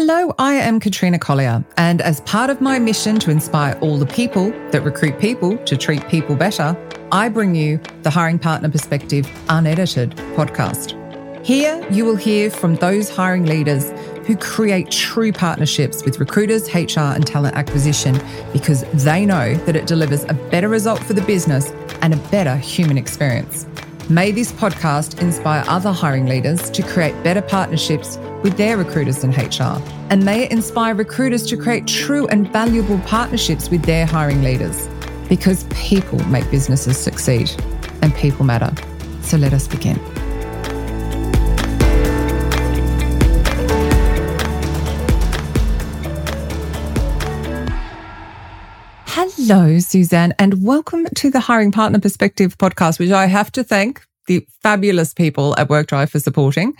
Hello, I am Katrina Collier, and as part of my mission to inspire all the people that recruit people to treat people better, I bring you the Hiring Partner Perspective Unedited podcast. Here, you will hear from those hiring leaders who create true partnerships with recruiters, HR, and talent acquisition because they know that it delivers a better result for the business and a better human experience. May this podcast inspire other hiring leaders to create better partnerships with their recruiters and HR. And may it inspire recruiters to create true and valuable partnerships with their hiring leaders. Because people make businesses succeed and people matter. So let us begin. Hello, Suzanne, and welcome to the Hiring Partner Perspective podcast, which I have to thank the fabulous people at WorkDrive for supporting.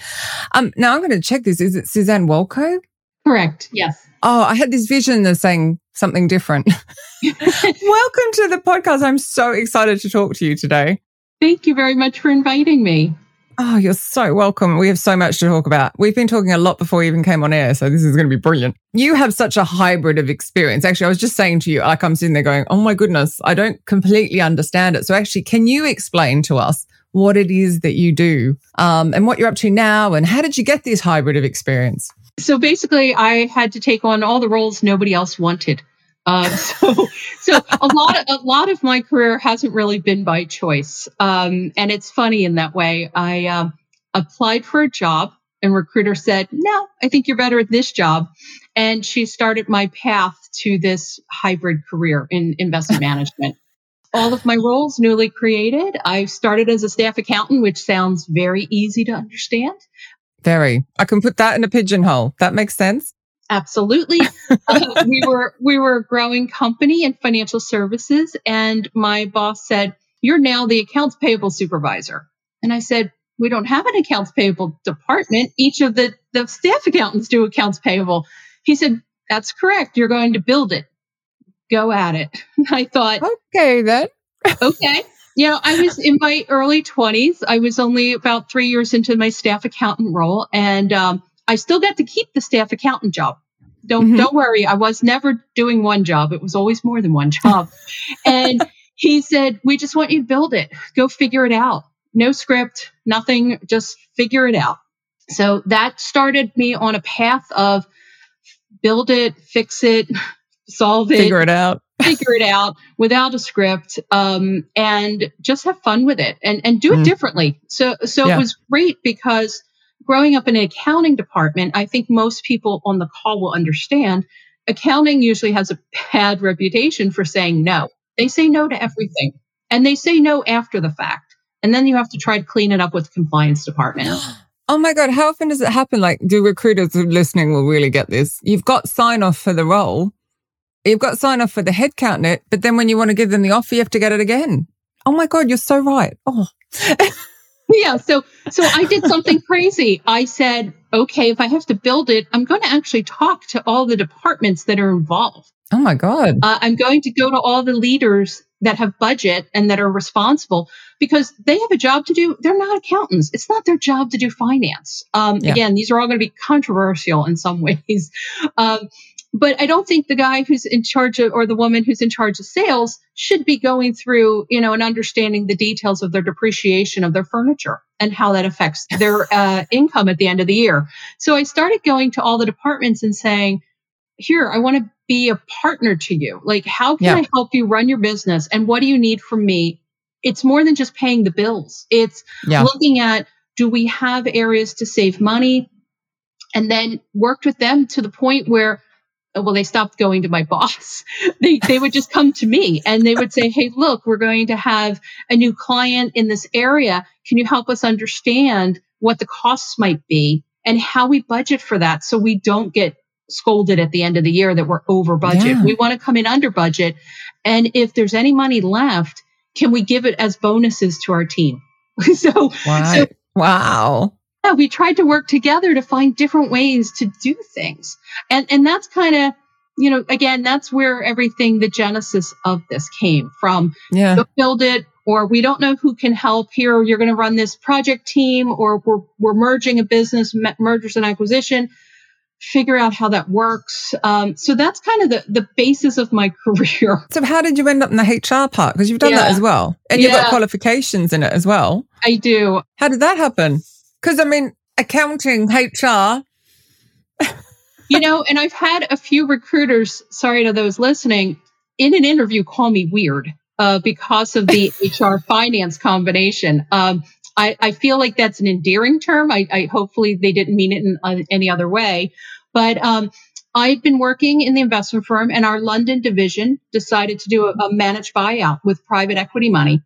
Um, now I'm going to check this. Is it Suzanne Walco? Correct. Yes. Oh, I had this vision of saying something different. welcome to the podcast. I'm so excited to talk to you today. Thank you very much for inviting me. Oh, you're so welcome. We have so much to talk about. We've been talking a lot before we even came on air, so this is going to be brilliant. You have such a hybrid of experience. Actually, I was just saying to you, like I'm sitting there going, oh my goodness, I don't completely understand it. So actually, can you explain to us what it is that you do um, and what you're up to now and how did you get this hybrid of experience? So basically, I had to take on all the roles nobody else wanted. Uh, so, so a lot of a lot of my career hasn't really been by choice, um, and it's funny in that way. I um, applied for a job, and recruiter said, "No, I think you're better at this job," and she started my path to this hybrid career in investment management. All of my roles newly created. I started as a staff accountant, which sounds very easy to understand. Very. I can put that in a pigeonhole. That makes sense. Absolutely. uh, we were we were a growing company in financial services, and my boss said, "You're now the accounts payable supervisor." And I said, "We don't have an accounts payable department. Each of the the staff accountants do accounts payable." He said, "That's correct. You're going to build it. Go at it." And I thought, "Okay, then." okay. You know, I was in my early 20s. I was only about three years into my staff accountant role, and um, I still got to keep the staff accountant job. Don't mm-hmm. don't worry, I was never doing one job. It was always more than one job. and he said, "We just want you to build it. Go figure it out. No script, nothing, just figure it out." So that started me on a path of build it, fix it, solve it, figure it out. figure it out without a script um, and just have fun with it and, and do it mm. differently. So so yeah. it was great because growing up in an accounting department, I think most people on the call will understand accounting usually has a bad reputation for saying no. They say no to everything and they say no after the fact. And then you have to try to clean it up with the compliance department. Oh my God. How often does it happen? Like, do recruiters listening will really get this? You've got sign off for the role. You've got sign off for the headcount net, but then when you want to give them the offer, you have to get it again. Oh my God. You're so right. Oh. yeah. So, so I did something crazy. I said, okay, if I have to build it, I'm going to actually talk to all the departments that are involved. Oh my God. Uh, I'm going to go to all the leaders that have budget and that are responsible because they have a job to do. They're not accountants. It's not their job to do finance. Um, yeah. Again, these are all going to be controversial in some ways. Um, but I don't think the guy who's in charge of, or the woman who's in charge of sales should be going through, you know, and understanding the details of their depreciation of their furniture and how that affects their uh, income at the end of the year. So I started going to all the departments and saying, here, I want to be a partner to you. Like, how can yeah. I help you run your business? And what do you need from me? It's more than just paying the bills. It's yeah. looking at, do we have areas to save money? And then worked with them to the point where Uh, well, they stopped going to my boss. They, they would just come to me and they would say, Hey, look, we're going to have a new client in this area. Can you help us understand what the costs might be and how we budget for that so we don't get scolded at the end of the year that we're over budget? Yeah. We want to come in under budget. And if there's any money left, can we give it as bonuses to our team? so, wow. so wow yeah, we tried to work together to find different ways to do things. And, and that's kind of, you know, again, that's where everything, the genesis of this came from. Yeah. Go build it, or we don't know who can help here. You're going to run this project team, or we're, we're merging a business, mergers and acquisition. figure out how that works. Um, so that's kind of the, the basis of my career. So how did you end up in the HR part? Because you've done yeah. that as well. And you've got qualifications in it as well. I do. How did that happen? Because I mean, accounting, HR. you know, and I've had a few recruiters, sorry to those listening, in an interview call me weird uh, because of the HR finance combination. Um, I, I, feel like that's an endearing term. I, I hopefully they didn't mean it in uh, any other way, but um, I'd been working in the investment firm, and our London division decided to do a, a managed buyout with private equity money,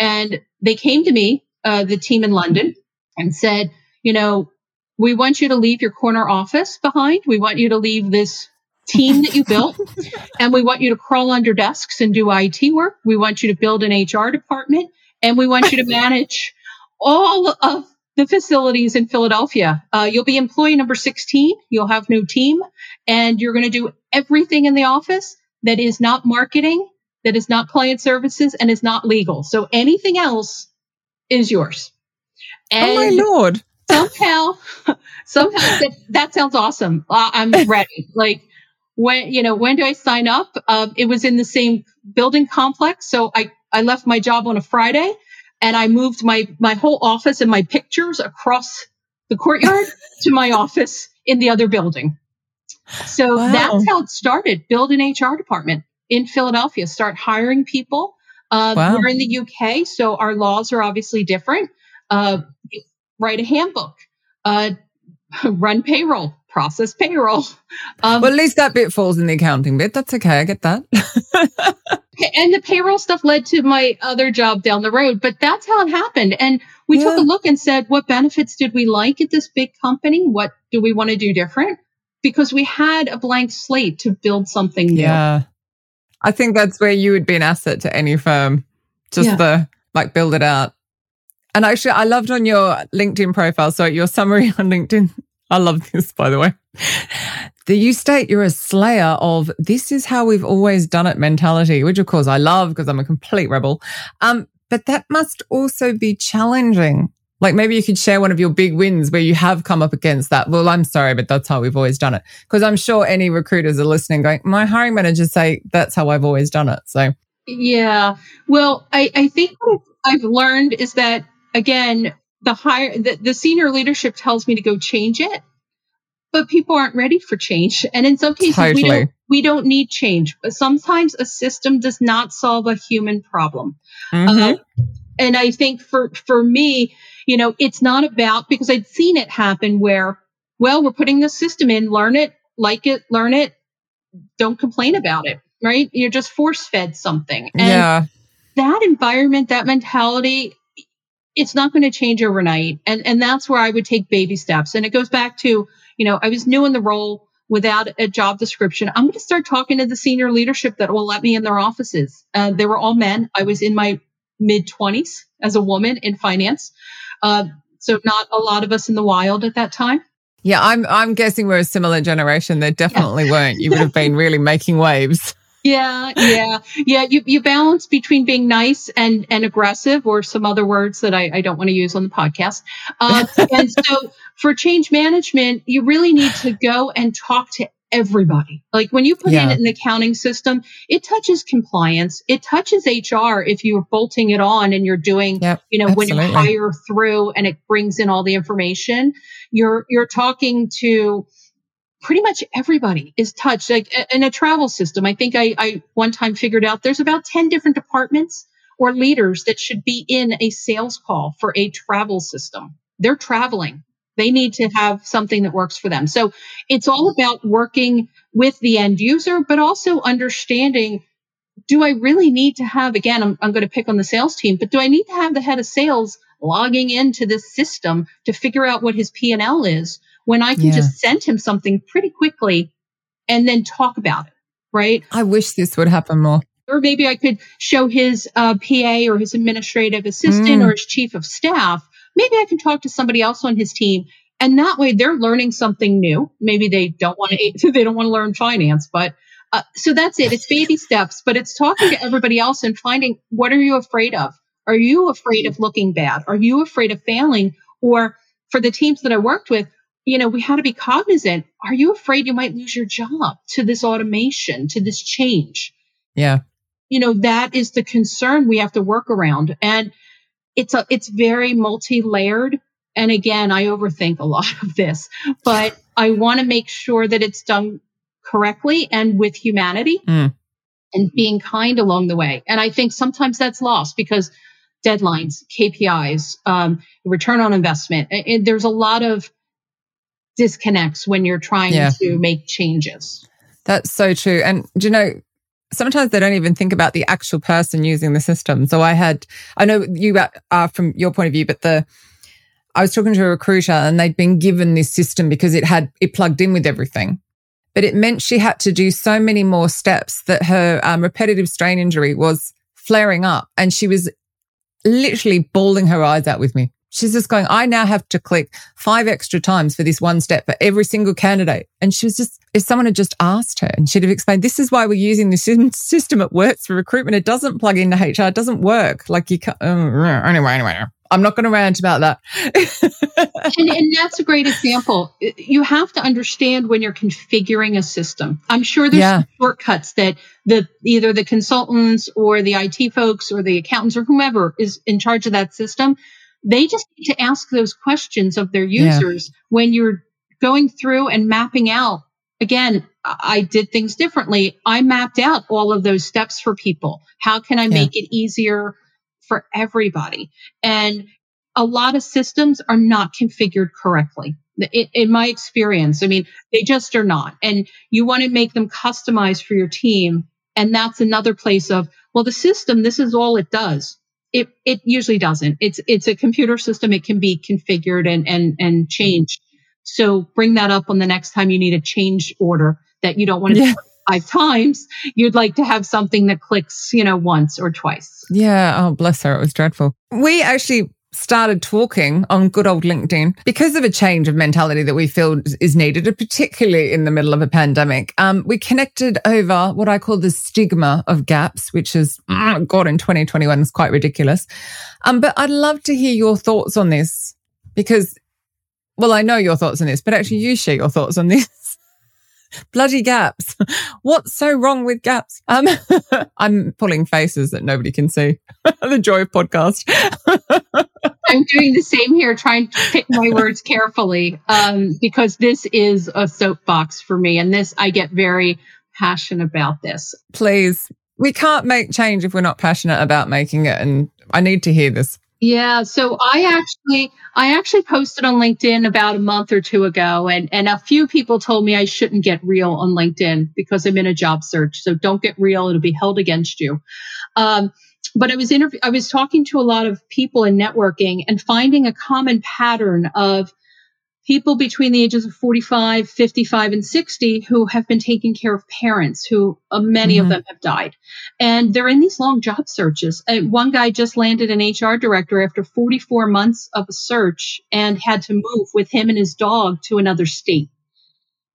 and they came to me, uh, the team in London, and said, you know, we want you to leave your corner office behind. We want you to leave this team that you built and we want you to crawl under desks and do IT work. We want you to build an HR department and we want you to manage all of the facilities in Philadelphia. Uh, you'll be employee number 16. You'll have no team and you're going to do everything in the office that is not marketing, that is not client services and is not legal. So anything else is yours. And oh my lord. somehow, somehow that, that sounds awesome. Uh, I'm ready. Like when you know when do I sign up? Uh, it was in the same building complex, so I I left my job on a Friday, and I moved my my whole office and my pictures across the courtyard to my office in the other building. So wow. that's how it started. Build an HR department in Philadelphia. Start hiring people. Uh, wow. We're in the UK, so our laws are obviously different. Uh, write a handbook. Uh, run payroll process payroll. Um, well, at least that bit falls in the accounting bit. That's okay. I get that. and the payroll stuff led to my other job down the road, but that's how it happened. And we yeah. took a look and said, what benefits did we like at this big company? What do we want to do different? Because we had a blank slate to build something new. Yeah. I think that's where you would be an asset to any firm. Just yeah. the like build it out. And actually, I loved on your LinkedIn profile. So your summary on LinkedIn I love this, by the way. The you state you're a slayer of this is how we've always done it mentality, which of course I love because I'm a complete rebel. Um, but that must also be challenging. Like maybe you could share one of your big wins where you have come up against that. Well, I'm sorry, but that's how we've always done it. Because I'm sure any recruiters are listening going, my hiring managers say that's how I've always done it. So yeah. Well, I, I think what I've learned is that again, the higher the, the senior leadership tells me to go change it but people aren't ready for change. And in some cases we don't we don't need change. But sometimes a system does not solve a human problem. Mm-hmm. uh, and i think for for me you know it's not about because i'd seen it happen where well we're putting the system in learn it like it learn it don't complain about it right? You're just force fed something. And yeah. that environment that mentality it's not going to change overnight. And, and that's where I would take baby steps. And it goes back to, you know, I was new in the role without a job description. I'm going to start talking to the senior leadership that will let me in their offices. Uh, they were all men. I was in my mid 20s as a woman in finance. Uh, so not a lot of us in the wild at that time. Yeah, I'm I'm guessing we're a similar generation. There definitely yeah. weren't. You would have been really making waves. Yeah, yeah, yeah. You you balance between being nice and and aggressive, or some other words that I, I don't want to use on the podcast. Uh, and so for change management, you really need to go and talk to everybody. Like when you put yeah. in an accounting system, it touches compliance, it touches HR if you're bolting it on and you're doing, yep, you know, absolutely. when you hire through and it brings in all the information, you're you're talking to pretty much everybody is touched. Like in a travel system, I think I, I one time figured out there's about 10 different departments or leaders that should be in a sales call for a travel system. They're traveling. They need to have something that works for them. So it's all about working with the end user, but also understanding do I really need to have, again, I'm, I'm going to pick on the sales team, but do I need to have the head of sales logging into this system to figure out what his P&L is? When I can yeah. just send him something pretty quickly and then talk about it, right? I wish this would happen more. Or maybe I could show his uh, PA or his administrative assistant mm. or his chief of staff. Maybe I can talk to somebody else on his team, and that way they're learning something new. Maybe they don't want to they don't want to learn finance, but uh, so that's it. It's baby steps, but it's talking to everybody else and finding what are you afraid of? Are you afraid of looking bad? Are you afraid of failing? Or for the teams that I worked with, you know, we had to be cognizant. are you afraid you might lose your job to this automation, to this change? Yeah. You know, that is the concern we have to work around. And it's a, it's very multi-layered. And again, I overthink a lot of this, but I want to make sure that it's done correctly and with humanity mm. and being kind along the way. And I think sometimes that's lost because deadlines, KPIs, um, return on investment. And there's a lot of disconnects when you're trying yeah. to make changes. That's so true. And do you know, sometimes they don't even think about the actual person using the system. So I had, I know you are from your point of view, but the, I was talking to a recruiter and they'd been given this system because it had, it plugged in with everything. But it meant she had to do so many more steps that her um, repetitive strain injury was flaring up and she was literally bawling her eyes out with me. She's just going, I now have to click five extra times for this one step for every single candidate. And she was just, if someone had just asked her and she'd have explained, this is why we're using this system. It works for recruitment. It doesn't plug into HR. It doesn't work. Like you can't, uh, anyway, anyway. I'm not going to rant about that. and, and, that's a great example. You have to understand when you're configuring a system. I'm sure there's yeah. shortcuts that the either the consultants or the IT folks or the accountants or whomever is in charge of that system. They just need to ask those questions of their users yeah. when you're going through and mapping out. Again, I did things differently. I mapped out all of those steps for people. How can I yeah. make it easier for everybody. And a lot of systems are not configured correctly. In, in, my experience, I mean, they just are not. And you want to make them customized for your team. And that's another place of, well, the system, this is all it does. It, it usually doesn't. It's, it's a computer system. It can be configured and, and, and changed. So bring that up on the next time you need a change order that you don't want to yeah five times, you'd like to have something that clicks, you know, once or twice. Yeah. Oh, bless her. It was dreadful. We actually started talking on good old LinkedIn because of a change of mentality that we feel is needed, particularly in the middle of a pandemic. Um, we connected over what I call the stigma of gaps, which is, oh God, in 2021 is quite ridiculous. Um, but I'd love to hear your thoughts on this because, well, I know your thoughts on this, but actually you share your thoughts on this. Bloody gaps. What's so wrong with gaps? Um, I'm pulling faces that nobody can see. the joy of podcast. I'm doing the same here, trying to pick my words carefully, um, because this is a soapbox for me, and this I get very passionate about this. Please, we can't make change if we're not passionate about making it, and I need to hear this. Yeah, so I actually I actually posted on LinkedIn about a month or two ago and and a few people told me I shouldn't get real on LinkedIn because I'm in a job search. So don't get real, it'll be held against you. Um, but I was interview I was talking to a lot of people in networking and finding a common pattern of people between the ages of 45, 55, and 60 who have been taking care of parents who uh, many mm-hmm. of them have died. And they're in these long job searches. Uh, one guy just landed an HR director after 44 months of a search and had to move with him and his dog to another state.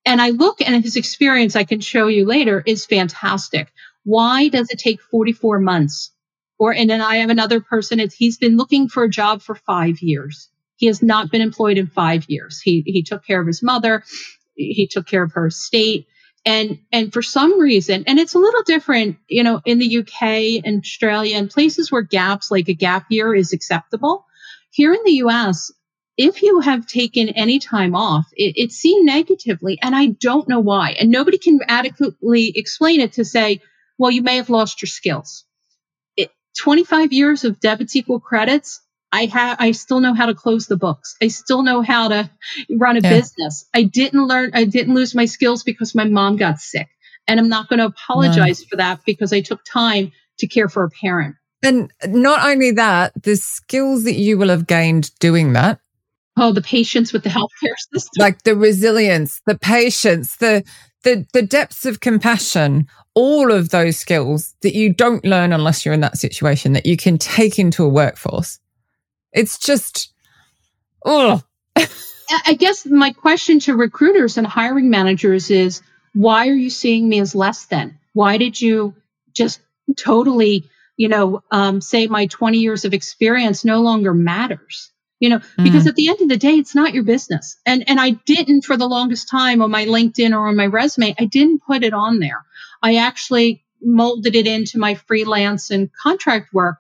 And I look and his experience I can show you later is fantastic. Why does it take 44 months? Or, and then I have another person, it's, he's been looking for a job for five years he has not been employed in five years. He, he took care of his mother. He took care of her estate. And, and for some reason, and it's a little different, you know, in the UK and Australia and places where gaps like a gap year is acceptable. Here in the US, if you have taken any time off, it, it's seen negatively, and I don't know why. And nobody can adequately explain it to say, well, you may have lost your skills. It, 25 years of debits equal credits, I have, I still know how to close the books. I still know how to run a yeah. business. I didn't learn, I didn't lose my skills because my mom got sick. And I'm not going to apologize no. for that because I took time to care for a parent. And not only that, the skills that you will have gained doing that. Oh, the patience with the healthcare system. Like the resilience, the patience, the, the, the depths of compassion, all of those skills that you don't learn unless you're in that situation that you can take into a workforce it's just, oh. I guess my question to recruiters and hiring managers is why are you seeing me as less than? Why did you just totally, you know, um, say my 20 years of experience no longer matters? you know, mm. because at the end of the day, it's not your business. And, and I didn't for the longest time on my LinkedIn or on my resume, I didn't put it on there. I actually molded it into my freelance and contract work.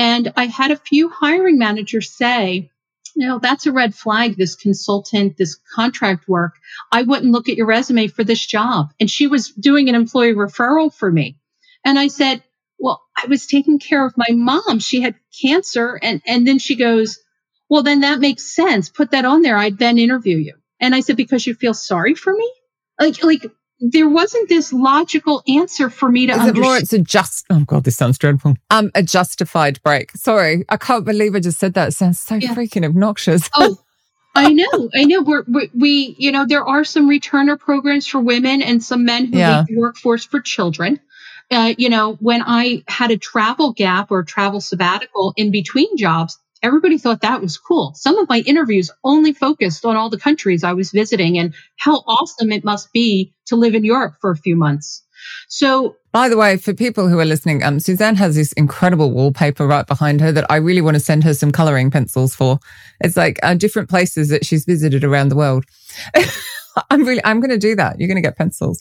And I had a few hiring managers say, you know, that's a red flag, this consultant, this contract work. I wouldn't look at your resume for this job. And she was doing an employee referral for me. And I said, well, I was taking care of my mom. She had cancer. And, and then she goes, well, then that makes sense. Put that on there. I'd then interview you. And I said, because you feel sorry for me? Like, like there wasn't this logical answer for me to Is understand. it more it's a just oh god, this sounds dreadful. Um a justified break. Sorry, I can't believe I just said that. It sounds so yeah. freaking obnoxious. oh, I know, I know. We're, we we, you know, there are some returner programs for women and some men who yeah. leave the workforce for children. Uh, you know, when I had a travel gap or travel sabbatical in between jobs, everybody thought that was cool. Some of my interviews only focused on all the countries I was visiting and how awesome it must be to live in Europe for a few months. So, by the way, for people who are listening, um, Suzanne has this incredible wallpaper right behind her that I really want to send her some coloring pencils for. It's like uh, different places that she's visited around the world. I'm really, I'm going to do that. You're going to get pencils.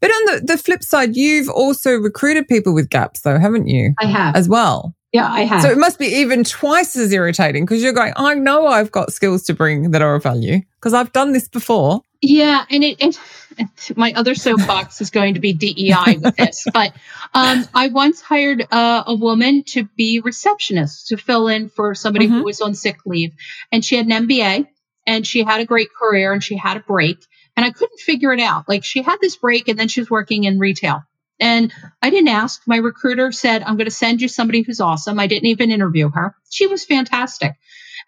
But on the, the flip side, you've also recruited people with gaps though, haven't you? I have. As well. Yeah, I have. So it must be even twice as irritating because you're going, I know I've got skills to bring that are of value because I've done this before. Yeah, and it, it, it my other soapbox is going to be DEI with this, but um, I once hired uh, a woman to be receptionist to fill in for somebody mm-hmm. who was on sick leave, and she had an MBA and she had a great career and she had a break, and I couldn't figure it out. Like she had this break and then she was working in retail. And I didn't ask. My recruiter said, I'm going to send you somebody who's awesome. I didn't even interview her. She was fantastic.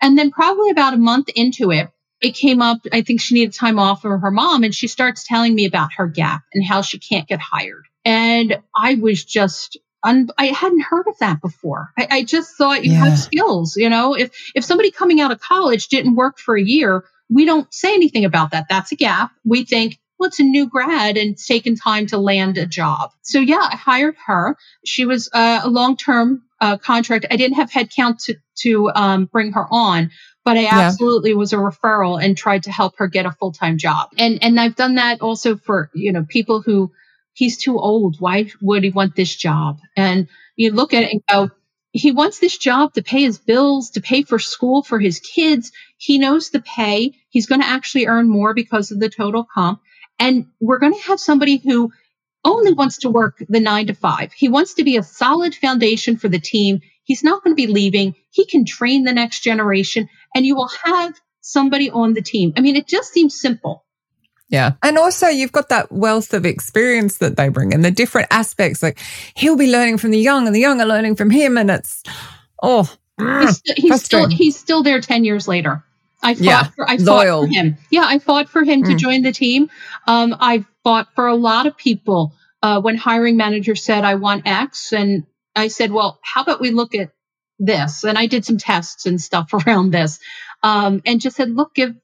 And then probably about a month into it, it came up. I think she needed time off for her mom and she starts telling me about her gap and how she can't get hired. And I was just, un- I hadn't heard of that before. I, I just thought you yeah. have skills. You know, if, if somebody coming out of college didn't work for a year, we don't say anything about that. That's a gap. We think well, it's a new grad and it's taken time to land a job. So yeah, I hired her. She was uh, a long-term uh, contract. I didn't have headcount to, to um, bring her on, but I absolutely yeah. was a referral and tried to help her get a full-time job. And, and I've done that also for, you know, people who he's too old. Why would he want this job? And you look at it and go, he wants this job to pay his bills, to pay for school for his kids. He knows the pay. He's going to actually earn more because of the total comp. And we're going to have somebody who only wants to work the nine to five. He wants to be a solid foundation for the team. He's not going to be leaving. He can train the next generation and you will have somebody on the team. I mean, it just seems simple. Yeah. And also you've got that wealth of experience that they bring and the different aspects. Like he'll be learning from the young and the young are learning from him. And it's, oh, he's, he's still, he's still there 10 years later. I fought yeah, for I loyal. fought for him. Yeah, I fought for him mm. to join the team. Um, I fought for a lot of people uh, when hiring manager said I want X, and I said, well, how about we look at this? And I did some tests and stuff around this, um, and just said, look, give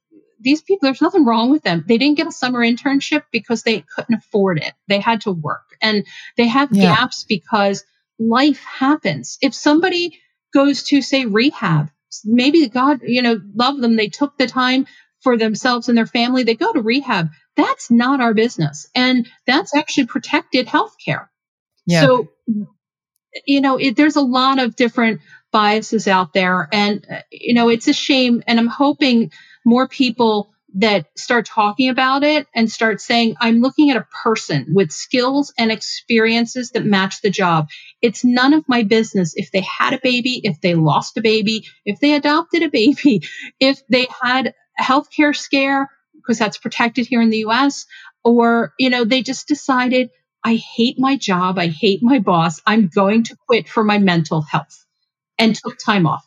these people. There's nothing wrong with them. They didn't get a summer internship because they couldn't afford it. They had to work, and they have yeah. gaps because life happens. If somebody goes to say rehab maybe God, you know, love them. They took the time for themselves and their family. They go to rehab. That's not our business. And that's actually protected health care. Yeah. So, you know, it, there's a lot of different biases out there. And, uh, you know, it's a shame. And I'm hoping more people that start talking about it and start saying, I'm looking at a person with skills and experiences that match the job. It's none of my business if they had a baby, if they lost a baby, if they adopted a baby, if they had a healthcare scare, because that's protected here in the US, or, you know, they just decided, I hate my job. I hate my boss. I'm going to quit for my mental health and took time off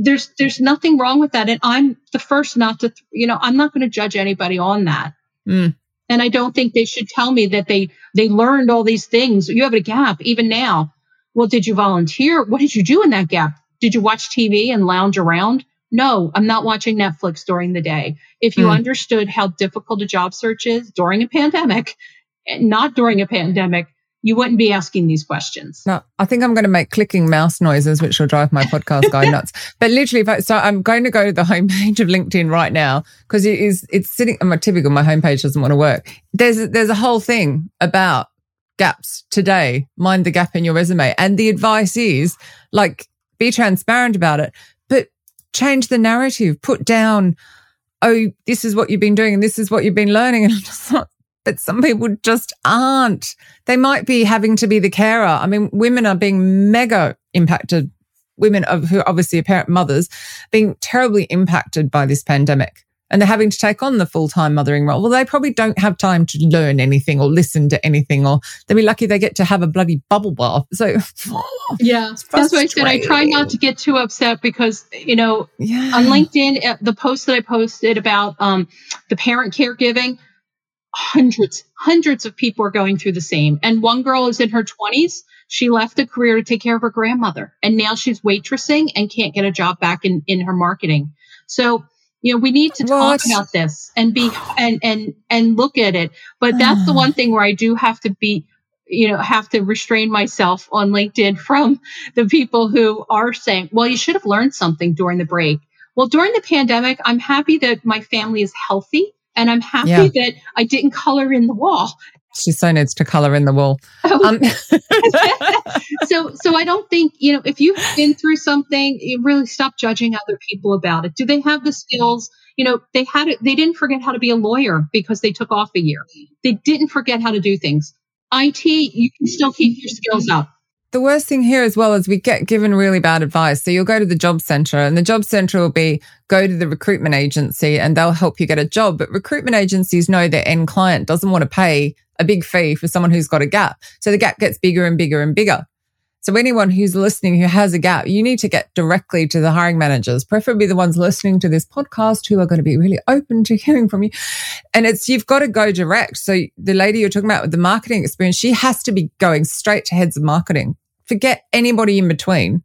there's there's nothing wrong with that. And i'm the first not to you know i'm not going to judge anybody on that. Mm. and i don't think they should tell me that they they learned all these things. You have a gap even now. Well did you volunteer? What did you do in that gap? Did you watch tv and lounge around? No i'm not watching netflix during the day. If you mm. understood how difficult a job search is during a pandemic not during a pandemic you wouldn't be asking these questions. No, I think I'm going to make clicking mouse noises, which will drive my podcast guy nuts. But literally, if I, so I'm going to go to the homepage of LinkedIn right now because it is, it's sitting my typical, my homepage doesn't want to work. There's, there's a whole thing about gaps today, mind the gap in your resume. And the advice is like, be transparent about it, but change the narrative, put down, oh, this is what you've been doing and this is what you've been learning. And I'm just not, but some people just aren't. They might be having to be the carer. I mean, women are being mega impacted. Women of who obviously are parent mothers being terribly impacted by this pandemic and they're having to take on the full time mothering role. Well, they probably don't have time to learn anything or listen to anything, or they'll be lucky they get to have a bloody bubble bath. So, yeah, that's why I said I try not to get too upset because, you know, yeah. on LinkedIn, uh, the post that I posted about um, the parent caregiving, hundreds, hundreds of people are going through the same. And one girl is in her 20s. She left a career to take care of her grandmother, and now she's waitressing and can't get a job back in, in her marketing. So, you know we need to talk about this and be and and and look at it but that's the one thing where i do have to be you know have to restrain myself on linkedin from the people who are saying well you should have learned something during the break well during the pandemic i'm happy that my family is healthy and i'm happy yeah. that i didn't color in the wall she so needs to color in the wall. Oh. Um. so, so I don't think you know if you've been through something, you really stop judging other people about it. Do they have the skills? You know, they had it. They didn't forget how to be a lawyer because they took off a year. They didn't forget how to do things. IT, you can still keep your skills up. The worst thing here as well is we get given really bad advice. So you'll go to the job center and the job center will be go to the recruitment agency and they'll help you get a job. But recruitment agencies know their end client doesn't want to pay a big fee for someone who's got a gap. So the gap gets bigger and bigger and bigger. So anyone who's listening who has a gap, you need to get directly to the hiring managers, preferably the ones listening to this podcast who are going to be really open to hearing from you. And it's, you've got to go direct. So the lady you're talking about with the marketing experience, she has to be going straight to heads of marketing. Forget anybody in between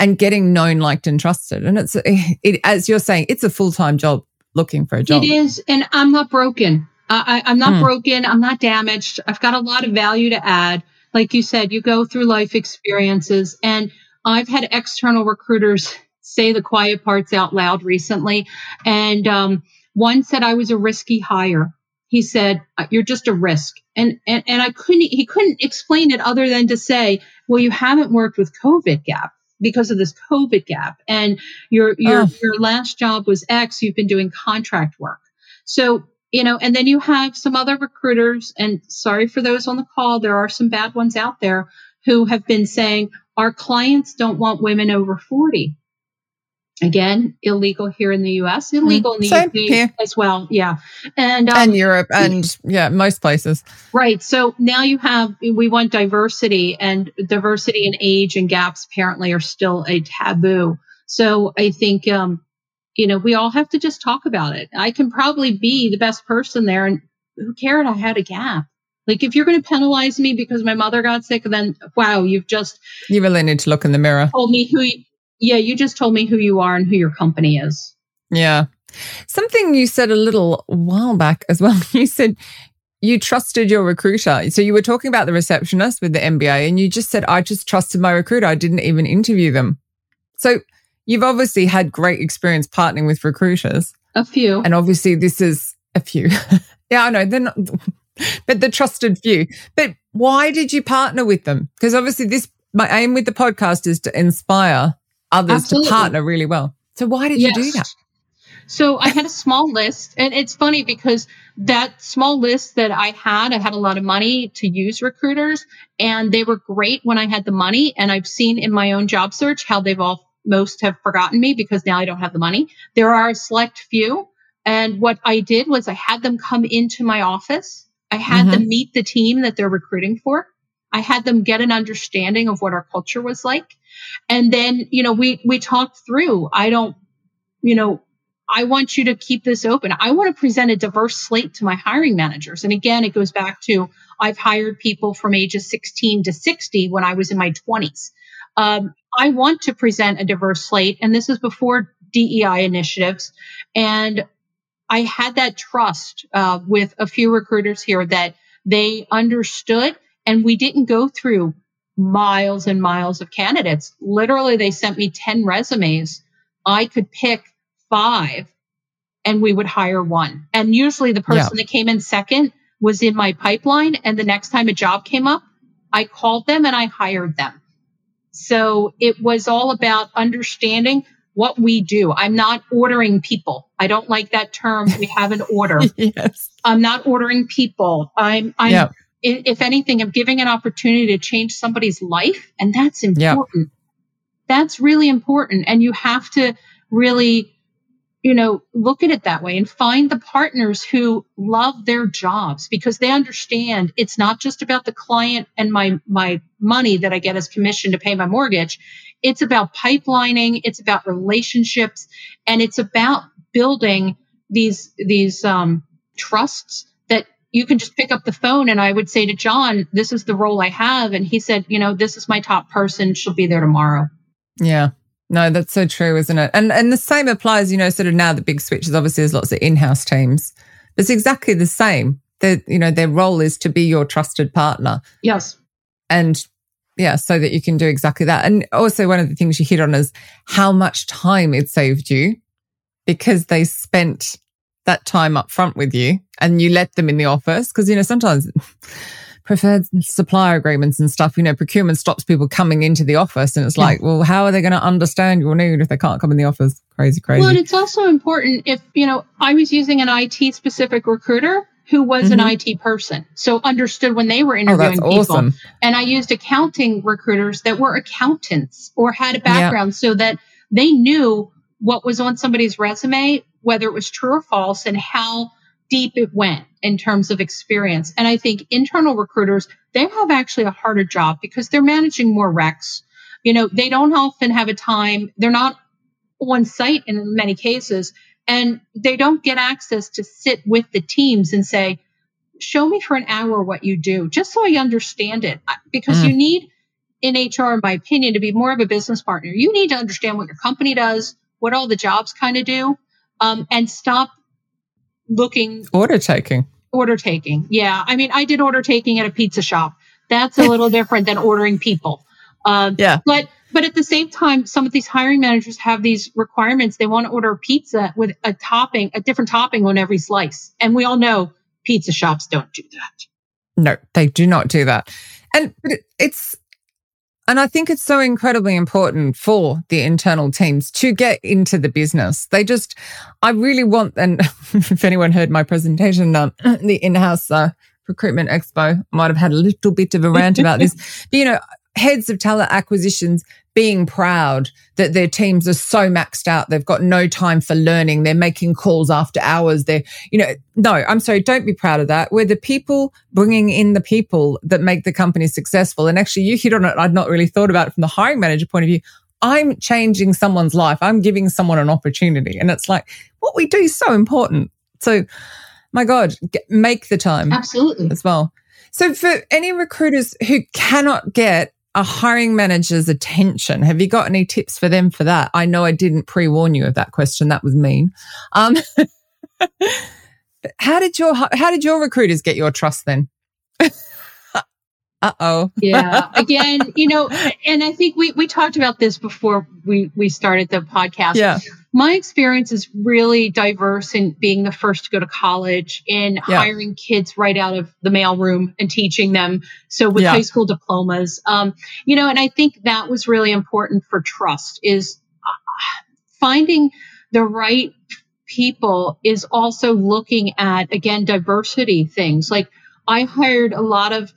and getting known, liked and trusted. And it's, it, as you're saying, it's a full-time job looking for a job. It is. And I'm not broken. I, am not hmm. broken. I'm not damaged. I've got a lot of value to add. Like you said, you go through life experiences, and I've had external recruiters say the quiet parts out loud recently. And um, one said I was a risky hire. He said, uh, "You're just a risk," and, and and I couldn't. He couldn't explain it other than to say, "Well, you haven't worked with COVID gap." because of this COVID gap and your your oh. your last job was X, you've been doing contract work. So you know, and then you have some other recruiters, and sorry for those on the call, there are some bad ones out there who have been saying our clients don't want women over 40. Again, illegal here in the US, illegal in the Same UK as well. Yeah. And, um, and Europe and yeah, most places. Right. So now you have, we want diversity and diversity in age and gaps apparently are still a taboo. So I think, um, you know, we all have to just talk about it. I can probably be the best person there and who cared I had a gap. Like if you're going to penalize me because my mother got sick, then wow, you've just you really need to look in the mirror. Told me who, you, yeah, you just told me who you are and who your company is. Yeah, something you said a little while back as well. You said you trusted your recruiter. So you were talking about the receptionist with the MBA, and you just said I just trusted my recruiter. I didn't even interview them. So You've obviously had great experience partnering with recruiters. A few. And obviously this is a few. yeah, I know they're not, but the trusted few. But why did you partner with them? Because obviously this, my aim with the podcast is to inspire others Absolutely. to partner really well. So why did yes. you do that? So I had a small list, and it's funny because that small list that I had, I had a lot of money to use recruiters, and they were great when I had the money. And I've seen in my own job search how they've all most have forgotten me because now I don't have the money. There are a select few. And what I did was I had them come into my office. I had mm-hmm. them meet the team that they're recruiting for. I had them get an understanding of what our culture was like. And then, you know, we, we talked through, I don't, you know, I want you to keep this open. I want to present a diverse slate to my hiring managers. And again, it goes back to I've hired people from ages 16 to 60 when I was in my 20s. Um, I want to present a diverse slate, and this is before DEI initiatives. And I had that trust uh, with a few recruiters here that they understood And we didn't go through miles and miles of candidates. Literally, they sent me 10 resumes. I could pick five and we would hire one. And usually the person yeah. that came in second was in my pipeline. And the next time a job came up, I called them and I hired them. So it was all about understanding what we do. I'm not ordering people. I don't like that term. We have an order. yes. I'm not ordering people. I'm, I'm, yeah. if anything, I'm giving an opportunity to change somebody's life. And that's important. Yeah. That's really important. And you have to really you know, look at it that way and find the partners who love their jobs because they understand it's not just about the client and my, my money that I get as commission to pay my mortgage. It's about pipelining. It's about relationships and it's about building these, these, um, trusts that you can just pick up the phone and I would say to John, this is the role I have. And he said, you know, this is my top person. She'll be there tomorrow. Yeah. No, that's so true, isn't it? And and the same applies, you know, sort of now the big switches, obviously there's lots of in-house teams. It's exactly the same. That you know, their role is to be your trusted partner. Yes. And yeah, so that you can do exactly that. And also one of the things you hit on is how much time it saved you because they spent that time up front with you and you let them in the office. Cause you know, sometimes preferred supplier agreements and stuff, you know, procurement stops people coming into the office. And it's like, well, how are they going to understand your need if they can't come in the office? Crazy, crazy. Well, and it's also important if, you know, I was using an IT specific recruiter who was mm-hmm. an IT person. So understood when they were oh, interviewing oh, people. Awesome. And I used accounting recruiters that were accountants or had a background so that they knew what was on somebody's resume, whether it was true or false and how deep it went in terms of experience. And I think internal recruiters, they have actually a harder job because they're managing more recs. You know, they don't often have a time, they're not on site in many cases, and they don't get access to sit with the teams and say, show me for an hour what you do, just so I understand it. Because mm. you need in HR, in my opinion, to be more of a business partner. You need to understand what your company does, what all the jobs kind of do, um, and stop looking order taking. Order taking. Yeah. I mean, I did order taking at a pizza shop. That's a little different than ordering people. Um, yeah. But but at the same time, some of these hiring managers have these requirements. They want to order a pizza with a topping, a different topping on every slice. And we all know pizza shops don't do that. No, they do not do that. And it's and I think it's so incredibly important for the internal teams to get into the business. They just, I really want, and if anyone heard my presentation, um, the in-house uh, recruitment expo, I might have had a little bit of a rant about this. But, you know, heads of talent acquisitions being proud that their teams are so maxed out. They've got no time for learning. They're making calls after hours. They're, you know, no, I'm sorry. Don't be proud of that. We're the people bringing in the people that make the company successful. And actually you hit on it. I'd not really thought about it from the hiring manager point of view. I'm changing someone's life. I'm giving someone an opportunity. And it's like what we do is so important. So my God, make the time. Absolutely. As well. So for any recruiters who cannot get a hiring manager's attention. Have you got any tips for them for that? I know I didn't pre warn you of that question. That was mean. Um, how did your how did your recruiters get your trust then? uh oh. yeah. Again, you know, and I think we we talked about this before we we started the podcast. Yeah my experience is really diverse in being the first to go to college, in yeah. hiring kids right out of the mailroom and teaching them. So with yeah. high school diplomas, um, you know, and I think that was really important for trust is uh, finding the right people is also looking at again diversity things like I hired a lot of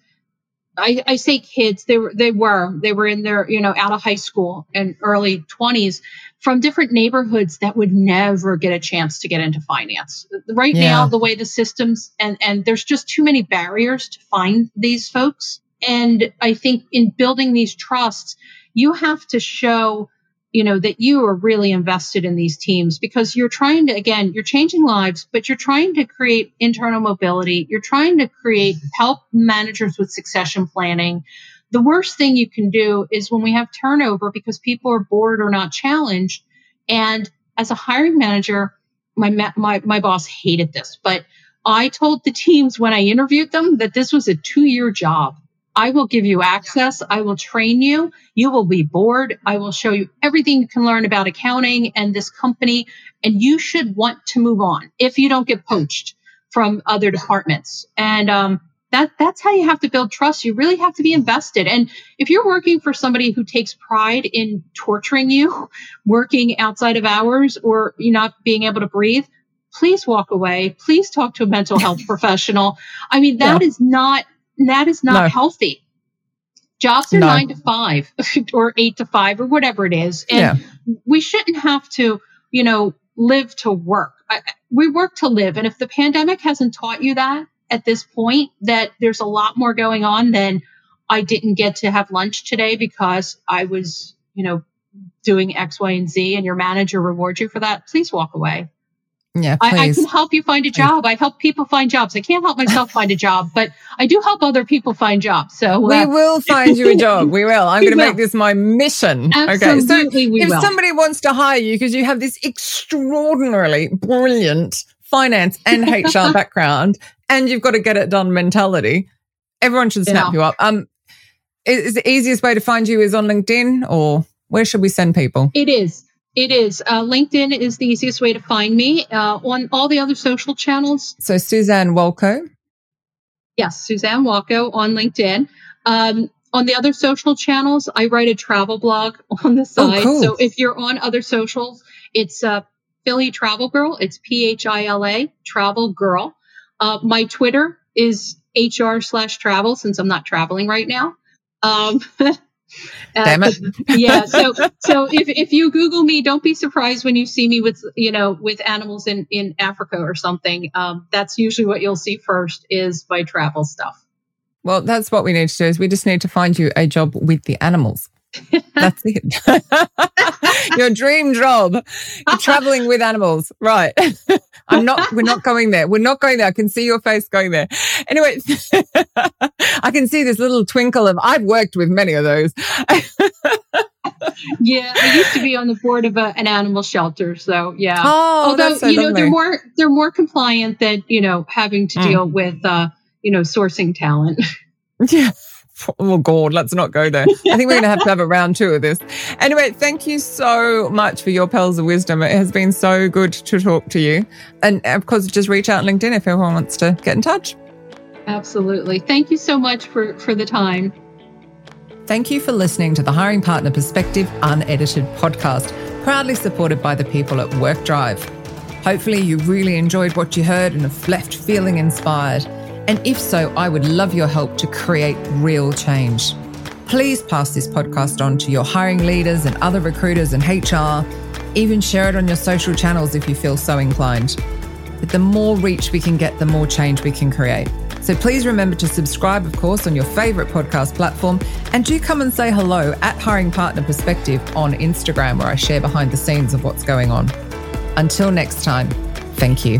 I, I, say kids they were they were they were in their you know out of high school and early 20s from different neighborhoods that would never get a chance to get into finance. Right yeah. now, the way the systems and, and there's just too many barriers to find these folks. And I think in building these trusts, you have to show, you know, that you are really invested in these teams because you're trying to, again, you're changing lives, but you're trying to create internal mobility. You're trying to create help managers with succession planning the worst thing you can do is when we have turnover because people are bored or not challenged. And as a hiring manager, my, my, my boss hated this, but I told the teams when I interviewed them that this was a two year job. I will give you access. I will train you. You will be bored. I will show you everything you can learn about accounting and this company. And you should want to move on if you don't get poached from other departments. And um, that that's how you have to build trust. You really have to be invested. And if you're working for somebody who takes pride in torturing you, working outside of hours, or you not being able to breathe, please walk away. Please talk to a mental health professional. I mean, that yeah. is not that is not no. healthy. Jobs are no. nine to five or eight to five or whatever it is, and yeah. we shouldn't have to, you know, live to work. I, we work to live, and if the pandemic hasn't taught you that, at this point that there's a lot more going on than I didn't get to have lunch today because I was, you know, doing X, Y, and Z and your manager rewards you for that, please walk away. Yeah, I, I, can help you find a job. I help people find jobs. I can't help myself find a job, but I do help other people find jobs. So uh, we will find you a job. We will. I'm going to make this my mission. Absolutely, okay. So if will. somebody wants to hire you because you have this extraordinarily brilliant finance and HR background and you've got to get it done mentality. Everyone should snap yeah. you up. Um, is the easiest way to find you is on LinkedIn or where should we send people? It is. It is. Uh, LinkedIn is the easiest way to find me. Uh, on all the other social channels. So Suzanne Walco? Yes, Suzanne Walco on LinkedIn. Um, on the other social channels, I write a travel blog on the oh, side. Oh, cool. So if you're on other socials, it's uh, Philly Travel Girl. It's P H I L A Travel Girl. Uh, my Twitter is hr slash travel since I'm not traveling right now. Um, uh, Damn it. yeah. So, so if, if you Google me, don't be surprised when you see me with, you know, with animals in, in Africa or something. Um, that's usually what you'll see first is my travel stuff. Well, that's what we need to do is we just need to find you a job with the animals. That's it. Your dream job. You're traveling with animals. Right. I'm not, we're not going there. We're not going there. I can see your face going there. Anyway, I can see this little twinkle of, I've worked with many of those. yeah, I used to be on the board of a, an animal shelter. So yeah. Oh, Although, so you know, lovely. they're more, they're more compliant than, you know, having to mm. deal with, uh, you know, sourcing talent. Yeah oh god let's not go there. I think we're going to have to have a round two of this. Anyway thank you so much for your pearls of wisdom. It has been so good to talk to you. And of course just reach out on linkedin if everyone wants to get in touch. Absolutely. Thank you so much for for the time. Thank you for listening to the hiring partner perspective unedited podcast proudly supported by the people at work drive. Hopefully you really enjoyed what you heard and have left feeling inspired and if so, I would love your help to create real change. Please pass this podcast on to your hiring leaders and other recruiters and HR. Even share it on your social channels if you feel so inclined. But the more reach we can get, the more change we can create. So please remember to subscribe, of course, on your favorite podcast platform. And do come and say hello at Hiring Partner Perspective on Instagram, where I share behind the scenes of what's going on. Until next time, thank you.